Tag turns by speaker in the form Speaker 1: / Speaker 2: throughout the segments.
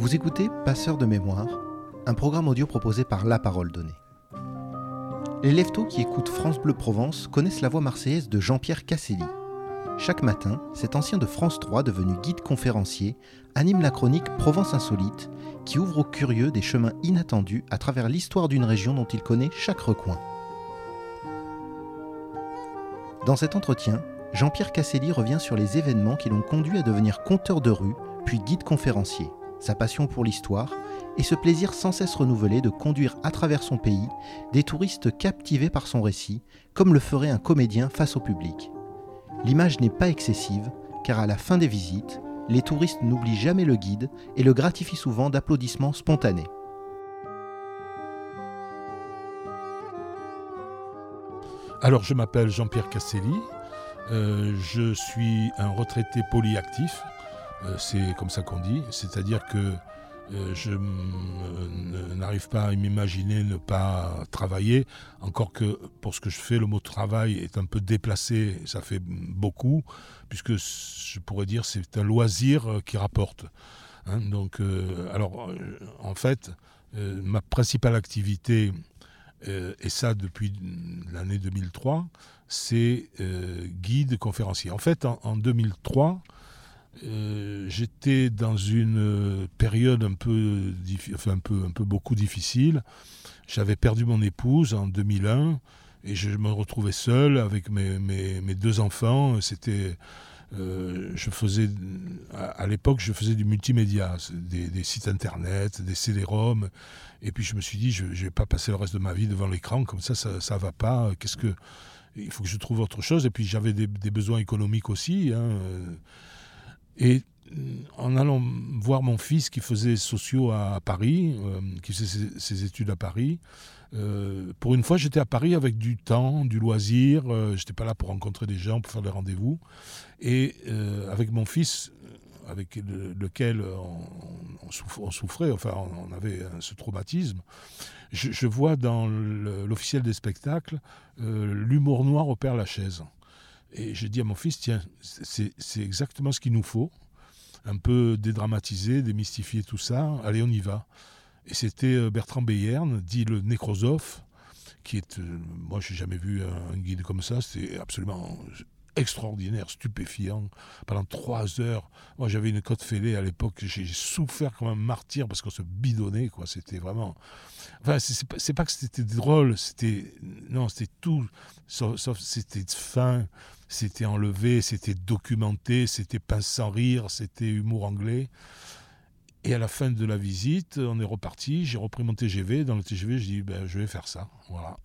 Speaker 1: Vous écoutez Passeur de mémoire, un programme audio proposé par La Parole Donnée. Les leftos qui écoutent France Bleu Provence connaissent la voix marseillaise de Jean-Pierre Casselli. Chaque matin, cet ancien de France 3 devenu guide conférencier anime la chronique Provence Insolite qui ouvre aux curieux des chemins inattendus à travers l'histoire d'une région dont il connaît chaque recoin. Dans cet entretien, Jean-Pierre Casselli revient sur les événements qui l'ont conduit à devenir conteur de rue, puis guide conférencier, sa passion pour l'histoire et ce plaisir sans cesse renouvelé de conduire à travers son pays des touristes captivés par son récit, comme le ferait un comédien face au public. L'image n'est pas excessive, car à la fin des visites, les touristes n'oublient jamais le guide et le gratifient souvent d'applaudissements spontanés.
Speaker 2: Alors je m'appelle Jean-Pierre Casselli, euh, je suis un retraité polyactif, c'est comme ça qu'on dit, c'est-à-dire que euh, je n'arrive pas à m'imaginer ne pas travailler, encore que pour ce que je fais, le mot travail est un peu déplacé, ça fait beaucoup, puisque je pourrais dire c'est un loisir qui rapporte. Hein. donc, alors, en fait, ma principale activité, et ça depuis l'année 2003, c'est euh, guide conférencier. En fait, en, 2003, euh, j'étais dans une euh, période un peu, enfin un peu, un peu beaucoup difficile. J'avais perdu mon épouse en 2001 et je me retrouvais seul avec mes, mes, deux enfants. C'était je faisais, à, l'époque, je faisais du multimédia, des, sites internet, des CD-ROM. Et puis je me suis dit, je ne vais pas passer le reste de ma vie devant l'écran, comme ça, ça ne va pas. Qu'est-ce que, il faut que je trouve autre chose. Et puis j'avais des, besoins économiques aussi. Hein, euh. Et euh, en allant voir mon fils qui faisait sociaux à Paris, euh, qui faisait ses, études à Paris, pour une fois j'étais à Paris avec du temps, du loisir, je n'étais pas là pour rencontrer des gens, pour faire des rendez-vous. Et avec mon fils, avec lequel on, souffrait, enfin on avait ce traumatisme, je, vois dans l'officiel des spectacles euh, l'humour noir au Père Lachaise. Et je dis à mon fils, tiens, c'est exactement ce qu'il nous faut. Un peu dédramatiser, démystifier tout ça. Allez, on y va. Et c'était euh, Bertrand Beyern, dit le nécrosophe, qui est. Euh, moi, je n'ai jamais vu un guide comme ça. C'est absolument extraordinaire, stupéfiant. Pendant trois heures, moi j'avais une côte fêlée à l'époque, j'ai souffert comme un martyr parce qu'on se bidonnait, quoi. C'était vraiment. Enfin, c'est pas, que c'était drôle, c'était. Non, c'était tout, sauf, c'était fin, c'était enlevé, c'était documenté, c'était pas sans rire, c'était humour anglais. Et à la fin de la visite, on est reparti, j'ai repris mon TGV. Dans le TGV, je dis, ben, je vais faire ça. Voilà.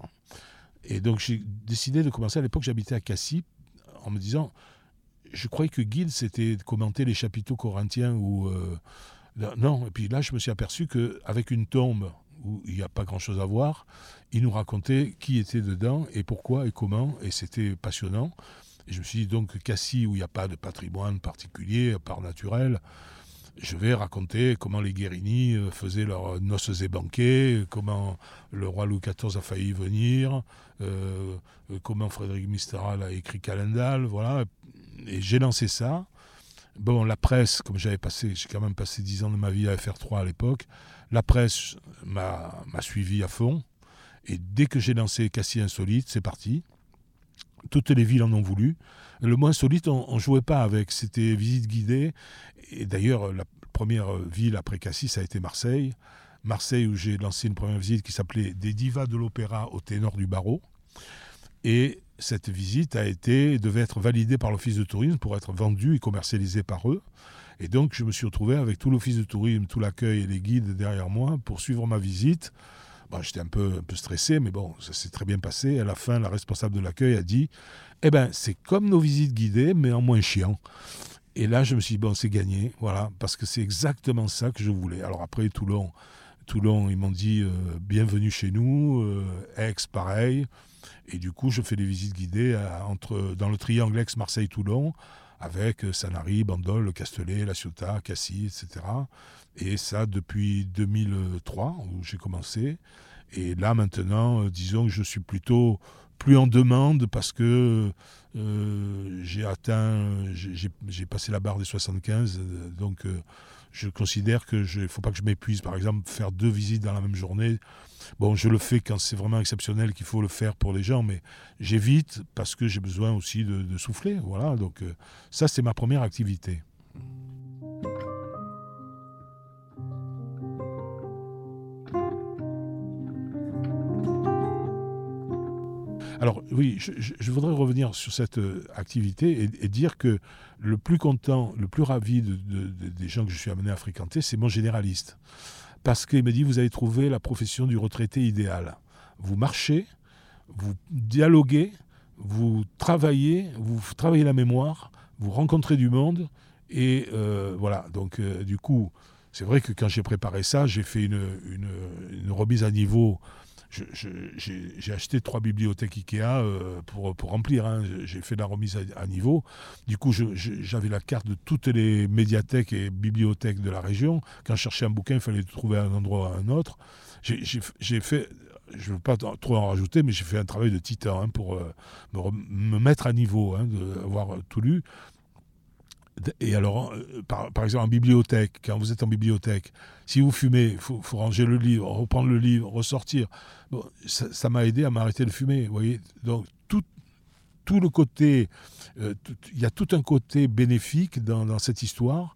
Speaker 2: Et donc j'ai décidé de commencer. À l'époque, j'habitais à Cassis, en me disant, je croyais que guide, c'était commenter les chapiteaux corinthiens ou... Euh, non, et puis là, je me suis aperçu qu'avec une tombe où il n'y a pas grand-chose à voir, il nous racontait qui était dedans et pourquoi et comment, et c'était passionnant. Et je me suis dit donc, Cassis, où il n'y a pas de patrimoine particulier, à part naturel, je vais raconter comment les Guérini euh, faisaient leurs noces et banquets, comment le roi Louis XIV a failli venir, euh, euh, comment Frédéric Mistral a écrit Calendal, voilà. Et j'ai lancé ça. Bon, la presse, comme j'avais passé, j'ai quand même passé dix ans de ma vie à FR3 à l'époque, la presse m'a suivi à fond. Et dès que j'ai lancé Cassis Insolite, c'est parti. Toutes les villes en ont voulu. Le mot insolite, on ne jouait pas avec. C'était visite guidée. Et d'ailleurs, la première ville après Cassis, a été Marseille. Marseille, où j'ai lancé une première visite qui s'appelait Des divas de l'opéra au ténor du barreau. Et cette visite a été, devait être validée par l'Office de tourisme pour être vendue et commercialisée par eux. Et donc, je me suis retrouvé avec tout l'Office de tourisme, tout l'accueil et les guides derrière moi pour suivre ma visite. J'étais un peu, un peu stressé, mais bon, ça s'est très bien passé. À la fin, la responsable de l'accueil a dit Eh ben, c'est comme nos visites guidées, mais en moins chiant. Et là, je me suis dit Bon, c'est gagné, voilà, parce que c'est exactement ça que je voulais. Alors après, Toulon, Toulon ils m'ont dit euh, Bienvenue chez nous, euh, Aix, pareil. Et du coup, je fais des visites guidées entre, dans le triangle Aix-Marseille-Toulon avec euh, Sanary, Bandol, Castellet, La Ciotat, Cassis, etc. Et ça depuis 2003, où j'ai commencé. Et là, maintenant, euh, disons que je suis plutôt plus en demande parce que euh, j'ai atteint, j'ai passé la barre des 75, donc je considère que ne faut pas que je m'épuise. Par exemple, faire deux visites dans la même journée. Bon, je le fais quand c'est vraiment exceptionnel qu'il faut le faire pour les gens, mais j'évite parce que j'ai besoin aussi de, souffler. Voilà, donc euh, ça c'est ma première activité. Alors oui, je, voudrais revenir sur cette euh, activité et, dire que le plus content, le plus ravi des gens que je suis amené à fréquenter, c'est mon généraliste. Parce qu'il me dit, vous avez trouvé la profession du retraité idéal. Vous marchez, vous dialoguez, vous travaillez, vous travaillez la mémoire, vous rencontrez du monde. Et euh, voilà, donc euh, du coup, c'est vrai que quand j'ai préparé ça, j'ai fait une, une, remise à niveau j'ai acheté trois bibliothèques Ikea euh, pour, pour remplir. Hein. J'ai fait la remise à, niveau. Du coup, j'avais la carte de toutes les médiathèques et bibliothèques de la région. Quand je cherchais un bouquin, il fallait trouver un endroit ou un autre. J'ai fait, je ne veux pas trop en rajouter, mais j'ai fait un travail de titan hein, pour euh, me, mettre à niveau, hein, d'avoir tout lu. Et alors, euh, par, exemple, en bibliothèque, quand vous êtes en bibliothèque, si vous fumez, il faut, ranger le livre, reprendre le livre, ressortir. ça m'a aidé à m'arrêter de fumer. Vous voyez Donc, tout, tout le côté. Euh, il y a tout un côté bénéfique dans, cette histoire,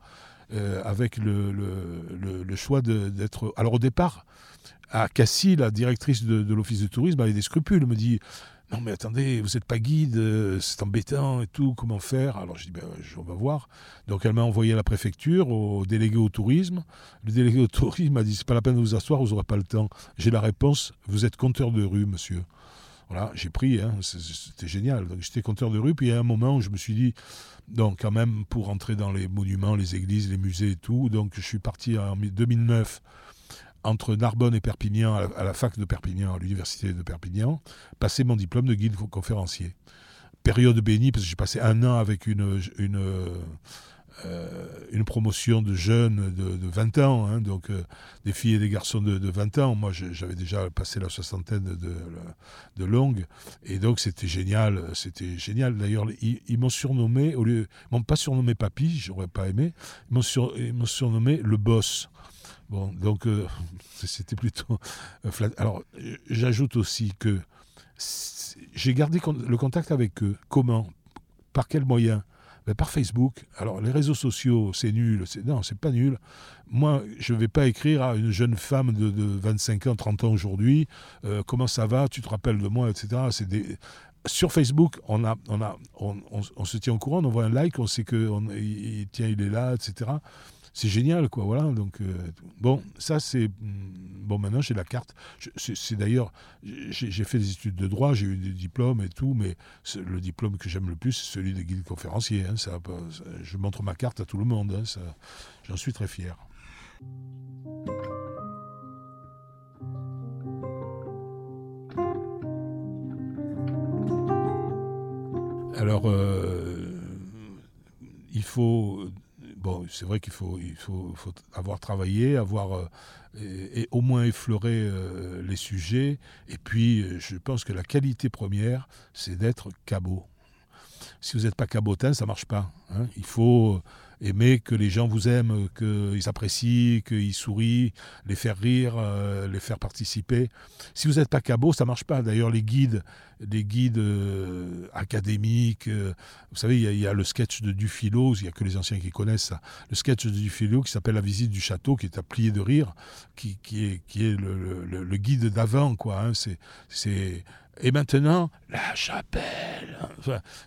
Speaker 2: euh, avec le, choix d'être. Alors, au départ, à Cassie, la directrice de, de l'office de tourisme, avait des scrupules. Me dit non mais attendez, vous n'êtes pas guide, euh, c'est embêtant et tout, comment faire? Alors je dis, ben, on va voir. Donc elle m'a envoyé à la préfecture, au délégué au tourisme. Le délégué au tourisme m'a dit, c'est pas la peine de vous asseoir, vous n'aurez pas le temps. J'ai la réponse, vous êtes compteur de rue, monsieur. Voilà, j'ai pris, hein, c'était génial. Donc j'étais compteur de rue, puis il y a un moment où je me suis dit, donc quand même, pour entrer dans les monuments, les églises, les musées et tout, donc je suis parti en 2009 entre Narbonne et Perpignan, à la, fac de Perpignan, à l'université de Perpignan, passer mon diplôme de guide conférencier. Période bénie, parce que j'ai passé un an avec une, une, euh, promotion de jeunes de, 20 ans, hein, donc euh, des filles et des garçons de, 20 ans. Moi, j'avais déjà passé la soixantaine de, de longues, et donc c'était génial. C'était génial. D'ailleurs, ils, m'ont surnommé, au lieu, ils m'ont pas surnommé Papy, j'aurais pas aimé, ils m'ont surnommé le boss. Bon, donc euh, c'était plutôt euh, Alors, j'ajoute aussi que j'ai gardé le contact avec eux. Comment? Par quels moyens? Ben, Par Facebook. Alors, les réseaux sociaux, c'est nul. Non, c'est pas nul. Moi, je ne vais pas écrire à une jeune femme de, 25 ans, 30 ans aujourd'hui, euh, comment ça va, tu te rappelles de moi, etc. Sur Facebook, on, a, on, a, on, se tient au courant, on envoie un like, on sait que il, tiens, il est là, etc c'est génial, quoi. Voilà. Donc, euh, bon, ça, c'est. Hmm, bon, maintenant, j'ai la carte. C'est d'ailleurs. J'ai fait des études de droit, j'ai eu des diplômes et tout, mais le diplôme que j'aime le plus, c'est celui de guide conférencier. Hein, ça, je montre ma carte à tout le monde. Hein, J'en suis très fier. Alors, euh, il faut c'est vrai qu'il faut, avoir travaillé, avoir euh, au moins effleuré euh, les sujets. Et puis, euh, je pense que la qualité première, c'est d'être cabot. Si vous n'êtes pas cabotin, ça marche pas. Hein. Il faut aimer que les gens vous aiment, qu'ils apprécient, qu'ils sourient, les faire rire, euh, les faire participer. Si vous n'êtes pas cabot, ça marche pas. D'ailleurs, les guides, les guides euh, académiques, euh, vous savez, il y, a le sketch de Dufilo, il n'y a que les anciens qui connaissent ça, le sketch de Dufilo qui s'appelle La visite du château, qui est à plier de rire, qui, est, qui est le, guide d'avant, quoi. Hein. C'est, et maintenant, la chapelle.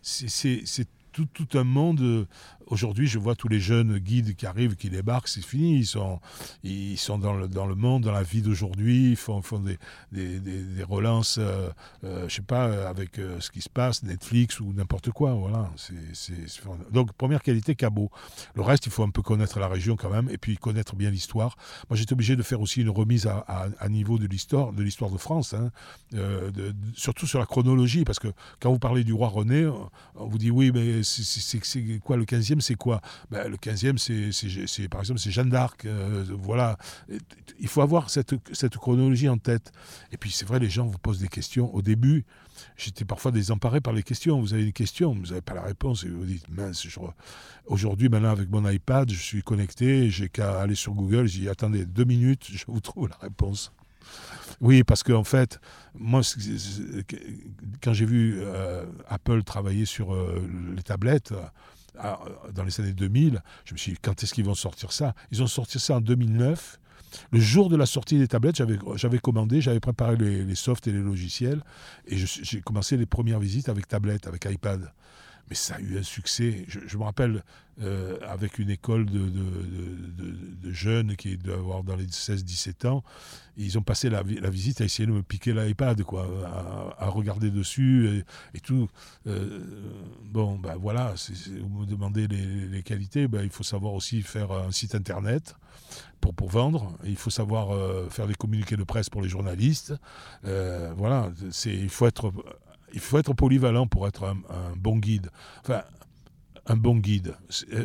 Speaker 2: C'est tout, un monde Aujourd'hui, je vois tous les jeunes guides qui arrivent, qui débarquent, c'est fini. Ils sont, ils sont dans, le, dans le monde, dans la vie d'aujourd'hui. Ils font, font des, des, des, relances, euh, euh, je sais pas, avec euh, ce qui se passe, Netflix ou n'importe quoi. Voilà. c'est Donc, première qualité, cabot. Le reste, il faut un peu connaître la région quand même, et puis connaître bien l'histoire. Moi, j'étais obligé de faire aussi une remise à, niveau de l'histoire, de l'histoire de France, hein, surtout sur la chronologie, parce que quand vous parlez du roi René, on vous dit oui, mais c'est quoi le 15e c'est quoi? Ben, Le 15e, c'est, par exemple, c'est Jeanne d'Arc. Euh, voilà. Il faut avoir cette, chronologie en tête. Et puis, c'est vrai, les gens vous posent des questions. Au début, j'étais parfois désemparé par les questions. Vous avez une question, vous n'avez pas la réponse. Et vous dites, mince, aujourd'hui, maintenant, avec mon iPad, je suis connecté, j'ai qu'à aller sur Google. Dis, attendez, deux minutes, je vous trouve la réponse. Oui, parce qu'en en fait, moi, quand j'ai vu euh, Apple travailler sur euh, les tablettes euh, dans les années 2000, je me suis dit, quand est-ce qu'ils vont sortir ça? Ils ont sorti ça en 2009. Le jour de la sortie des tablettes, j'avais commandé, j'avais préparé les, les, softs et les logiciels, et j'ai commencé les premières visites avec tablette, avec iPad mais ça a eu un succès. Je, me rappelle, euh, avec une école de, jeunes qui doivent avoir dans les 16-17 ans, ils ont passé la, visite à essayer de me piquer l'iPad, quoi, à, regarder dessus et, tout. Euh, bon, ben voilà, vous me demandez les, qualités, ben, il faut savoir aussi faire un site internet pour, pour vendre, il faut savoir euh, faire des communiqués de presse pour les journalistes. voilà, il faut être il faut être polyvalent pour être un, bon guide. Enfin, un bon guide.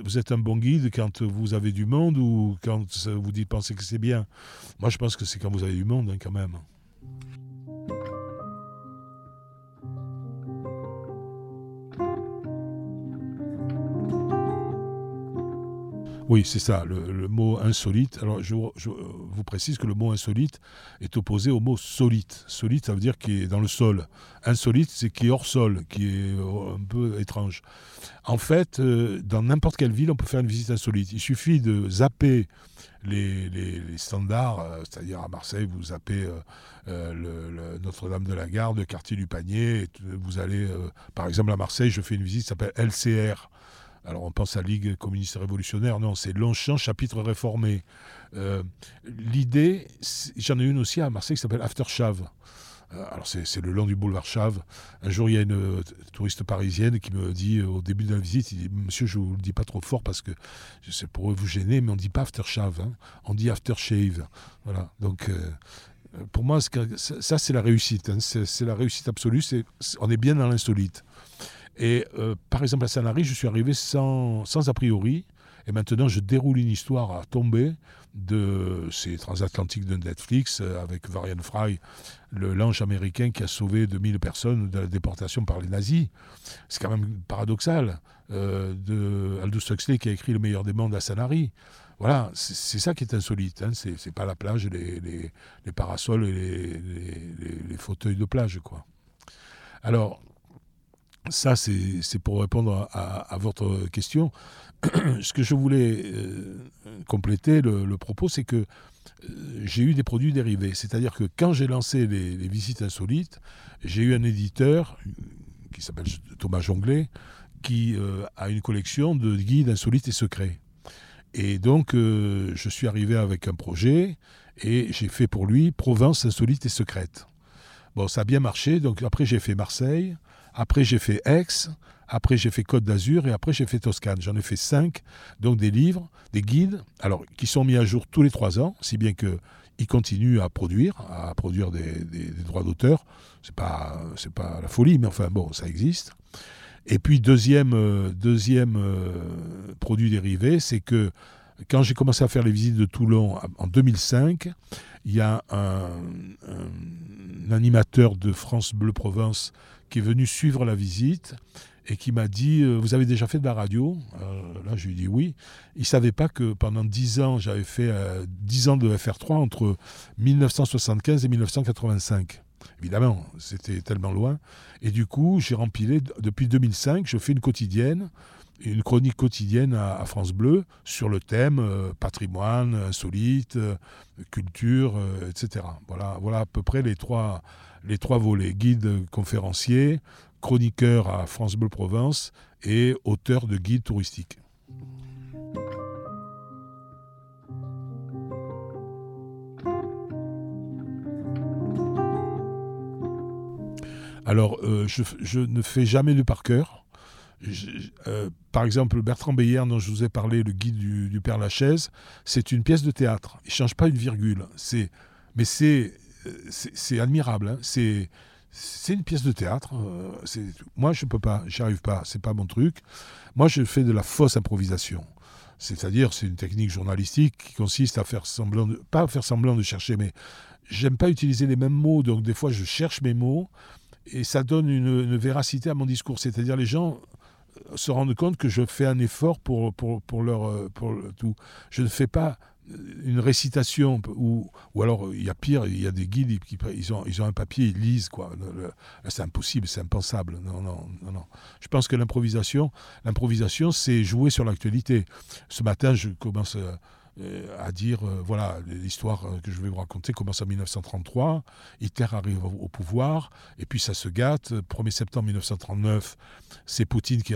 Speaker 2: Vous êtes un bon guide quand vous avez du monde ou quand vous pensez que c'est bien? Moi, je pense que c'est quand vous avez du monde, hein, quand même. Oui, c'est ça, le, mot insolite. Alors, je, vous précise que le mot insolite est opposé au mot solite. Solite, ça veut dire qu'il est dans le sol. Insolite, c'est qui est hors sol, qui est euh, un peu étrange. En fait, euh, dans n'importe quelle ville, on peut faire une visite insolite. Il suffit de zapper les, standards, euh, c'est-à-dire à Marseille, vous zappez Notre-Dame de la Garde, le quartier du Panier, vous allez, par exemple à Marseille, je fais une visite qui s'appelle LCR. Alors on pense à Ligue communiste révolutionnaire, non, c'est Longchamp, chapitre réformé. Euh, l'idée, j'en ai une aussi à Marseille qui s'appelle After Chave. Euh, alors c'est le long du boulevard Chave. Un jour, il y a une euh, touriste parisienne qui me dit au début de la visite, il dit, Monsieur, je ne vous le dis pas trop fort parce que c'est pour vous gêner, mais on dit pas After Chave, hein. on dit After Shave. Voilà, donc... pour moi, ça, c'est la réussite. Hein. C'est la réussite absolue. on est bien dans l'insolite. Et euh, par exemple, à Sanary, je suis arrivé sans, sans a priori. Et maintenant, je déroule une histoire à tomber de ces transatlantiques de Netflix euh, avec Varian Fry, le l'ange américain qui a sauvé 2000 personnes de la déportation par les nazis. C'est quand même paradoxal. Euh, de Aldous Huxley qui a écrit Le meilleur des mondes à Sanary. Voilà, c'est ça qui est insolite. Hein. C'est pas la plage, les, parasols et les, les, fauteuils de plage. quoi. Alors, ça, c'est pour répondre à, votre question. Ce que je voulais euh, compléter le, propos, c'est que euh, j'ai eu des produits dérivés. C'est-à-dire que quand j'ai lancé les, visites insolites, j'ai eu un éditeur qui s'appelle Thomas Jonglet, qui euh, a une collection de guides insolites et secrets. Et donc, je suis arrivé avec un projet et j'ai fait pour lui Provence insolite et secrète. Bon, ça a bien marché. Donc après, j'ai fait Marseille. Après, j'ai fait Aix. Après, j'ai fait Côte d'Azur. Et après, j'ai fait Toscane. J'en ai fait cinq. Donc, des livres, des guides, alors qui sont mis à jour tous les trois ans, si bien que ils continuent à produire, à produire des, droits d'auteur. C'est pas, pas la folie, mais enfin bon, ça existe. Et puis deuxième, euh, euh, produit dérivé, c'est que quand j'ai commencé à faire les visites de Toulon en 2005, il y a un, animateur de France Bleu Provence qui est venu suivre la visite et qui m'a dit euh, Vous avez déjà fait de la radio? Euh, Là, je lui ai dit oui. Il ne savait pas que pendant 10 ans, j'avais fait 10 euh, ans de FR3 entre 1975 et 1985. Évidemment, c'était tellement loin. Et du coup, j'ai rempilé, depuis 2005, je fais une quotidienne, une chronique quotidienne à, France Bleu sur le thème patrimoine, insolite, culture, etc. Voilà, voilà à peu près les trois, les trois volets, guide conférencier, chroniqueur à France Bleu Provence et auteur de guide touristique. Alors, euh, je, ne fais jamais de par cœur. Euh, par exemple, Bertrand Beyer, dont je vous ai parlé, le guide du, Père Lachaise, c'est une pièce de théâtre. Il ne change pas une virgule. mais c'est c'est admirable. Hein. C'est c'est une pièce de théâtre. moi, je peux pas, j'y arrive pas, c'est pas mon truc. Moi, je fais de la fausse improvisation. C'est-à-dire, c'est une technique journalistique qui consiste à faire semblant, de, pas à faire semblant de chercher, mais j'aime pas utiliser les mêmes mots, donc des fois je cherche mes mots et ça donne une, véracité à mon discours. C'est-à-dire, les gens se rendent compte que je fais un effort pour, pour, pour leur pour tout. Je ne fais pas une récitation ou, ou alors il y a pire, il y a des guides qui ils ont, ils ont un papier, ils lisent quoi. C'est impossible, c'est impensable. Non, non, non, non. Je pense que l'improvisation, l'improvisation, c'est jouer sur l'actualité. Ce matin, je commence euh, euh, à dire, euh, voilà, l'histoire euh, que je vais vous raconter commence en 1933, Hitler arrive au, pouvoir, et puis ça se gâte. 1er septembre 1939, c'est Poutine qui,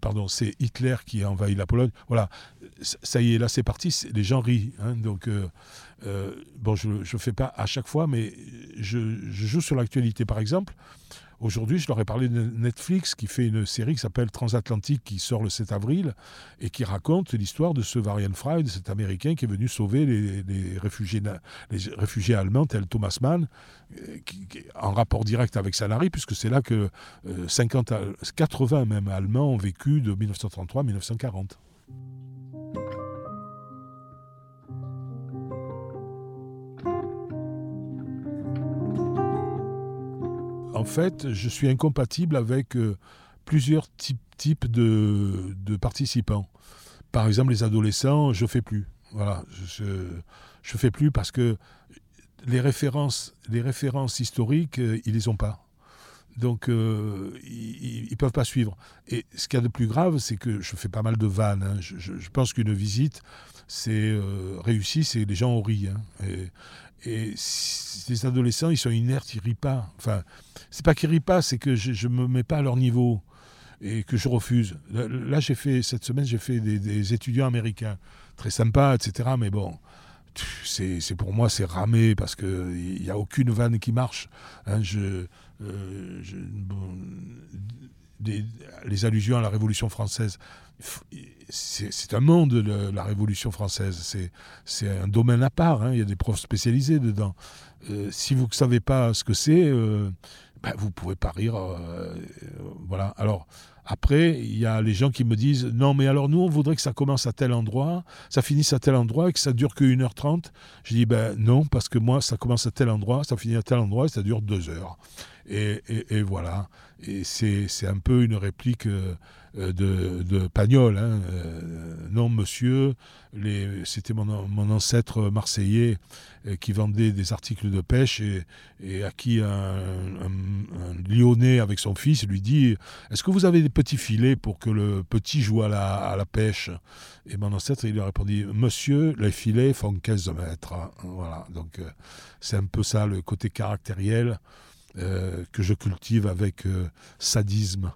Speaker 2: pardon, c'est Hitler qui a envahi la Pologne. Voilà, ça y est, là c'est parti, les gens rient. Hein, donc, bon, je ne fais pas à chaque fois, mais je joue sur l'actualité. Par exemple, Aujourd'hui, je leur ai parlé de Netflix qui fait une série qui s'appelle Transatlantique qui sort le 7 avril et qui raconte l'histoire de ce Varian Fry, de cet Américain qui est venu sauver les, réfugiés, allemands tels Thomas Mann, euh, en rapport direct avec Salari, puisque c'est là que 50, euh, 80 même Allemands ont vécu de 1933 à 1940. Fait, je suis incompatible avec euh, plusieurs types, de, participants. Par exemple, les adolescents, je fais plus. Voilà, je, je fais plus parce que les références, historiques, euh, ils les ont pas. Donc, euh, ils ne peuvent pas suivre. Et ce qu'il y a de plus grave, c'est que je fais pas mal de vannes. Hein. Je, pense qu'une visite, c'est réussi, c'est les gens ont ri. Hein. Les adolescents, ils sont inertes, ils rient pas. Enfin, c'est pas qu'ils rient pas, c'est que je, ne me mets pas à leur niveau et que je refuse. Là, j'ai fait cette semaine, j'ai fait des, étudiants américains, très sympas, etc. Mais bon, c'est pour moi, c'est ramé parce que il n'y a aucune vanne qui marche. Hein. je, euh, les allusions à la Révolution française, c'est un monde, la Révolution française. C'est un domaine à part. Hein. Il y a des profs spécialisés dedans. Euh, si vous ne savez pas ce que c'est, euh, ben, vous ne pouvez pas rire. Euh, voilà. Alors, après, il y a les gens qui me disent Non, mais alors nous, on voudrait que ça commence à tel endroit, ça finisse à tel endroit et que ça dure que 1h30. Je dis Ben non, parce que moi, ça commence à tel endroit, ça finit à tel endroit et ça dure 2 heures. Et, voilà. Et c'est un peu une réplique euh, de, de Pagnol. Hein. Euh, non, monsieur, c'était mon, mon, ancêtre marseillais euh, qui vendait des articles de pêche et, à qui un, Lyonnais avec son fils lui dit Est-ce que vous avez des petits filets pour que le petit joue à la, à la pêche? Et mon ancêtre, il lui a répondu Monsieur, les filets font 15 mètres. Voilà. Donc, c'est un peu ça le côté caractériel. Euh, que je cultive avec euh, sadisme.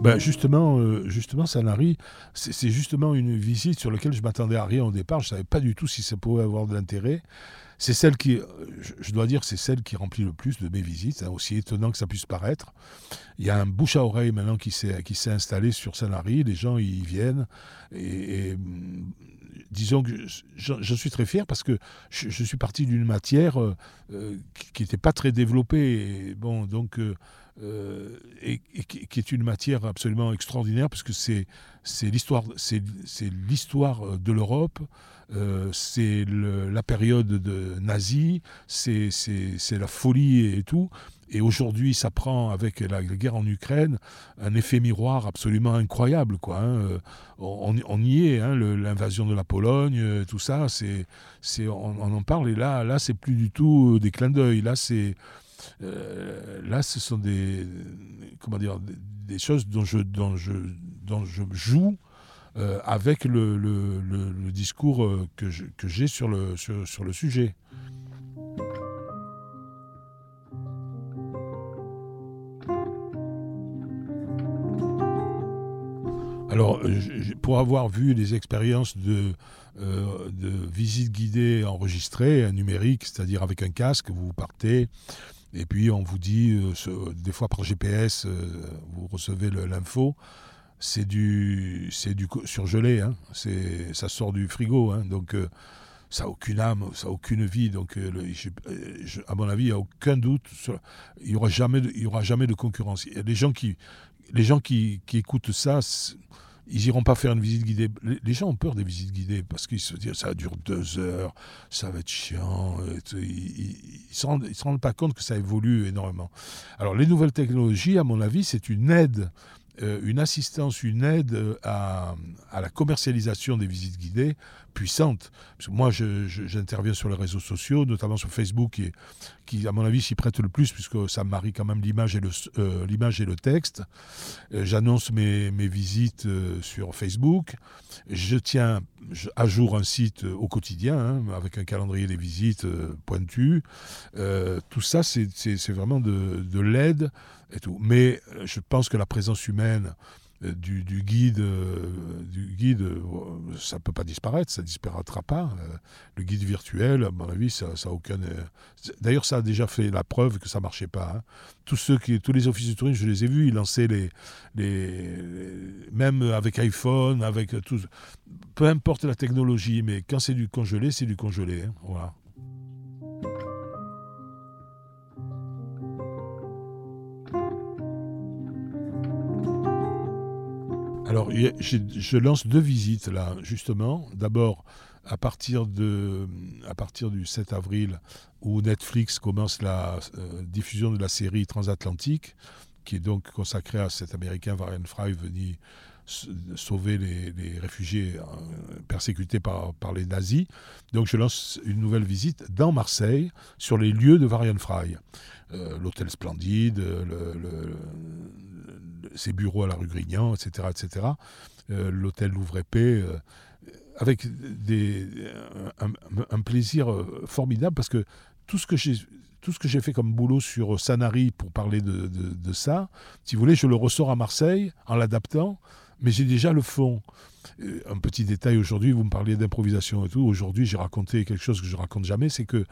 Speaker 2: Ben justement, euh, justement, Sanari, c'est justement une visite sur laquelle je m'attendais à rien au départ. Je ne savais pas du tout si ça pouvait avoir de l'intérêt. C'est celle qui, je dois dire, c'est celle qui remplit le plus de mes visites, hein, aussi étonnant que ça puisse paraître. Il y a un bouche à oreille maintenant qui s'est installé sur Sanary. Les gens y viennent et, disons que je, suis très fier parce que je, suis parti d'une matière euh, euh, qui n'était pas très développée. Euh, et, qui, est une matière absolument extraordinaire parce que c'est l'histoire l'histoire de l'Europe euh, c'est la période de nazie, c'est la folie et tout. Et aujourd'hui, ça prend, avec la, guerre en Ukraine, un effet miroir absolument incroyable. Hein. euh, on, y est, hein, l'invasion de la Pologne, euh, tout ça, on, en parle. Et là, là c'est plus du tout des clins d'œil. Là, c'est, là, ce sont des, comment dire, des, choses dont je, joue euh, avec le, discours euh, que j'ai sur le, sur, le sujet. Alors, pour avoir vu des expériences de, euh, de visite guidée c'est-à-dire avec un casque, vous partez, et puis on vous dit, des fois par GPS, vous recevez l'info, c'est du, c'est du surgelé, hein. c'est, ça sort du frigo, hein. donc ça n'a aucune âme, ça n'a aucune vie. Donc, à mon avis, il n'y a aucun doute, il n'y aura, jamais de, il y aura jamais de concurrence. Il gens qui, les gens qui, qui écoutent ça, ils iront pas faire une visite guidée. Les, gens ont peur des visites guidées parce qu'ils se disent ça dure deux heures, ça va être chiant. Ils, ne se rendent, pas compte que ça évolue énormément. Alors les nouvelles technologies, à mon avis, c'est une aide une assistance, une aide euh, à, la commercialisation des visites guidées puissante. Moi, j'interviens sur les réseaux sociaux, notamment sur Facebook, qui, à mon avis, s'y prête le plus, puisque ça marie quand même l'image et, le, euh, et le texte. J'annonce mes, mes, visites sur Facebook. Je tiens à jour un site au quotidien, hein, avec un calendrier des visites pointu. tout ça, c'est vraiment de, de l'aide mais euh, je pense que la présence humaine euh, du, guide, euh, du guide, ça peut pas disparaître, ça disparaîtra pas. le guide virtuel, à mon avis, ça, ça aucun. D'ailleurs, ça a déjà fait la preuve que ça marchait pas. Hein. Tous ceux qui, tous les offices de tourisme, je les ai vus, ils lançaient les, les, même avec iPhone, avec tout. Peu importe la technologie, mais quand c'est du congelé, c'est du congelé. Hein. voilà. Alors, je lance deux visites là, justement. D'abord, à partir, du 7 avril, où Netflix commence la euh, diffusion de la série Transatlantique, qui est donc consacrée à cet Américain Varian Fry venu sauver les, réfugiés euh, persécutés par, les nazis. Donc je lance une nouvelle visite dans Marseille sur les lieux de Varian. Euh, l'hôtel Splendide, le, ses bureaux à la rue Grignan, etc. etc. Euh, l'hôtel Louvre-Épée, euh, avec un, plaisir euh, formidable parce que tout ce que j'ai tout ce que j'ai fait comme boulot sur Sanary pour parler de, ça, si vous voulez, je le ressors à Marseille en l'adaptant, mais j'ai déjà le fond. Un petit détail aujourd'hui, vous me parliez d'improvisation et tout. Aujourd'hui, j'ai raconté quelque chose que je raconte jamais, c'est que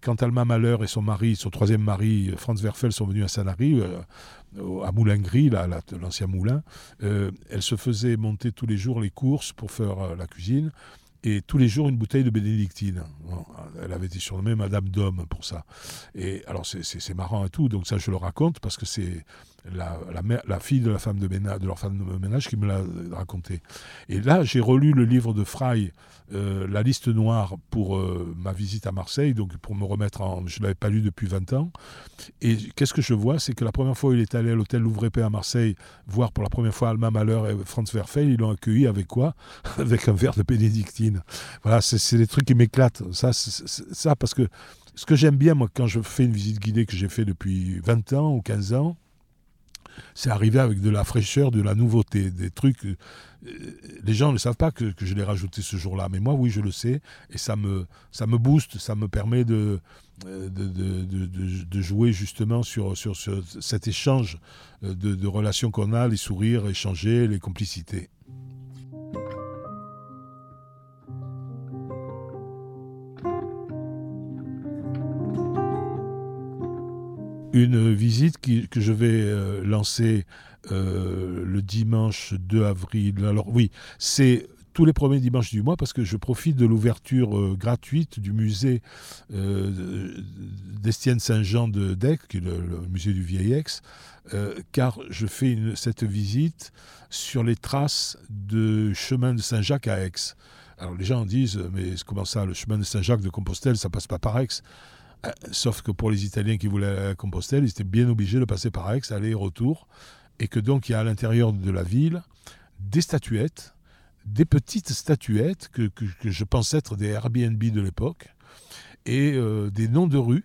Speaker 2: quand Alma Malheur et son mari, son troisième mari, Franz Werfel, sont venus à Sanary, à Moulin-Gris, l'ancien moulin, euh, elle se faisait monter tous les jours les courses pour faire euh, la cuisine et tous les jours une bouteille de bénédictine. elle avait été surnommée Madame d'Homme pour ça. Et alors c'est marrant et tout, donc ça je le raconte parce que c'est la, la, fille de la femme de ménage, de leur femme de ménage qui me l'a raconté. Et là j'ai relu le livre de Fry, euh, La liste noire, pour euh, ma visite à Marseille, donc pour me remettre en... Je ne l'avais pas lu depuis 20 ans. Et qu'est-ce que je vois? C'est que la première fois où il est allé à l'hôtel Louvre-Épée à Marseille, voir pour la première fois Alma Malheur et Franz Werfel, ils l'ont accueilli avec quoi? Avec un verre de bénédictine. Voilà, c'est des trucs qui m'éclatent. Ça, ça, parce que ce que j'aime bien, moi, quand je fais une visite guidée que j'ai fait depuis 20 ans ou 15 ans, c'est arriver avec de la fraîcheur, de la nouveauté, des trucs. Euh, les gens ne savent pas que, je l'ai rajouté ce jour-là, mais moi, oui, je le sais, et ça me, ça me booste, ça me permet de, euh, de, jouer justement sur, sur, sur cet échange euh, de, relations qu'on a, les sourires échangés, les complicités. Une visite que je vais euh, lancer euh, le dimanche 2 avril. Alors oui, c'est tous les premiers dimanches du mois parce que je profite de l'ouverture euh, gratuite du musée d'Estienne Saint-Jean de Dec, qui est le, musée du Vieil Aix, car je fais cette visite sur les traces de chemin de Saint-Jacques à Aix. Alors les gens disent, mais comment ça, le chemin de Saint-Jacques de Compostelle, ça passe pas par Aix? Sauf que pour les Italiens qui voulaient aller à Compostelle, ils étaient bien obligés de passer par Aix, aller-retour. Et que donc il y a à l'intérieur de la ville des statuettes, des petites statuettes que, je pense être des Airbnb de l'époque, et euh, des noms de rues,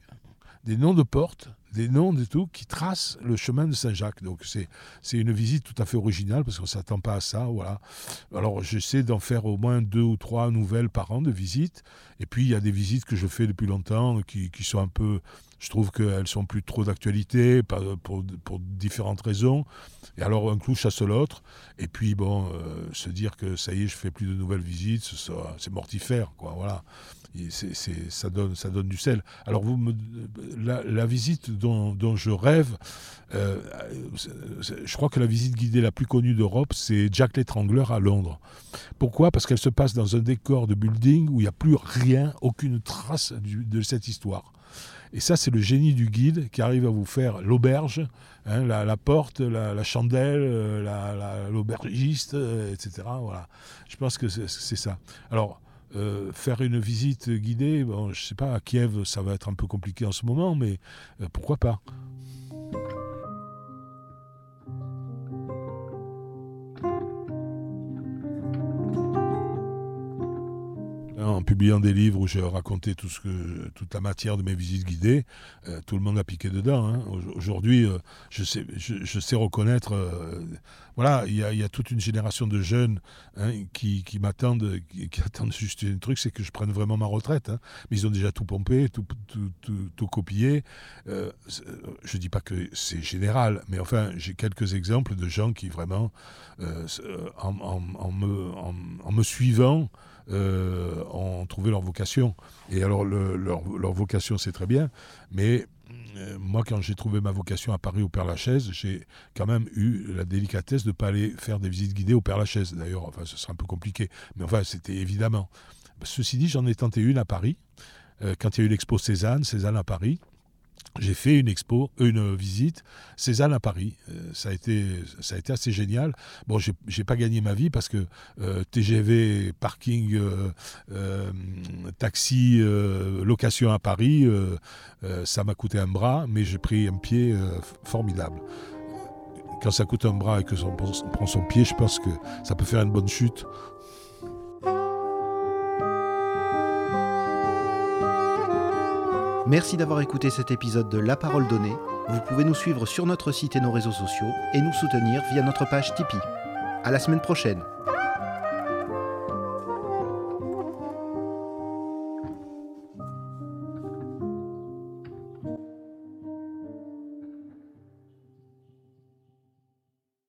Speaker 2: des noms de portes, des noms de tout qui tracent le chemin de Saint-Jacques. Donc c'est, c'est une visite tout à fait originale parce qu'on ne s'attend pas à ça. Voilà. Alors j'essaie d'en faire au moins deux ou trois nouvelles par an de visites. Et puis il y a des visites que je fais depuis longtemps qui, qui sont un peu Je trouve qu'elles sont plus trop d'actualité pour, pour, différentes raisons. Et alors un clou chasse l'autre. Et puis bon, euh, se dire que ça y est, je fais plus de nouvelles visites, c'est mortifère, quoi. Voilà. ça, donne, ça donne du sel. Alors vous me, la, visite dont, je rêve, euh, je crois que la visite guidée la plus connue d'Europe, c'est Jack l'Étrangleur à Londres. Pourquoi? Parce qu'elle se passe dans un décor de building où il n'y a plus rien, aucune trace de cette histoire. Et ça, c'est le génie du guide qui arrive à vous faire l'auberge, hein, la, porte, la, chandelle, euh, l'aubergiste, euh, etc. Voilà. Je pense que c'est ça. Alors, euh, faire une visite guidée, bon, je ne sais pas, à Kiev, ça va être un peu compliqué en ce moment, mais pourquoi pas? En publiant des livres où je racontais tout ce que, toute la matière de mes visites guidées, euh, tout le monde a piqué dedans. Hein. Aujourd'hui, euh, je, sais, reconnaître. Euh, voilà, il y, a, toute une génération de jeunes hein, qui, m'attendent, qui, attendent juste un truc, c'est que je prenne vraiment ma retraite. Hein. Mais ils ont déjà tout pompé, tout, copié. je dis pas que c'est général, mais enfin, j'ai quelques exemples de gens qui vraiment, en, me, en me suivant, euh, ont trouvé leur vocation. Et alors, leur, vocation, c'est très bien, mais euh, moi, quand j'ai trouvé ma vocation à Paris au Père-Lachaise, j'ai quand même eu la délicatesse de ne pas aller faire des visites guidées au Père-Lachaise. D'ailleurs, enfin, ce serait un peu compliqué, mais enfin, c'était évidemment. Ceci dit, j'en ai tenté une à Paris, euh, quand il y a eu l'expo Cézanne, Cézanne à Paris j'ai fait une expo, une visite Cézanne à Paris. Euh, ça, a été, ça a été assez génial. Bon, j'ai pas gagné ma vie parce que euh, TGV, parking, euh, taxi, location à Paris, ça m'a coûté un bras, mais j'ai pris un pied formidable. Quand ça coûte un bras et que on prend son pied, je pense que ça peut faire une bonne chute.
Speaker 1: Merci d'avoir écouté cet épisode de La Parole Donnée. Vous pouvez nous suivre sur notre site et nos réseaux sociaux et nous soutenir via notre page Tipeee. À la semaine prochaine.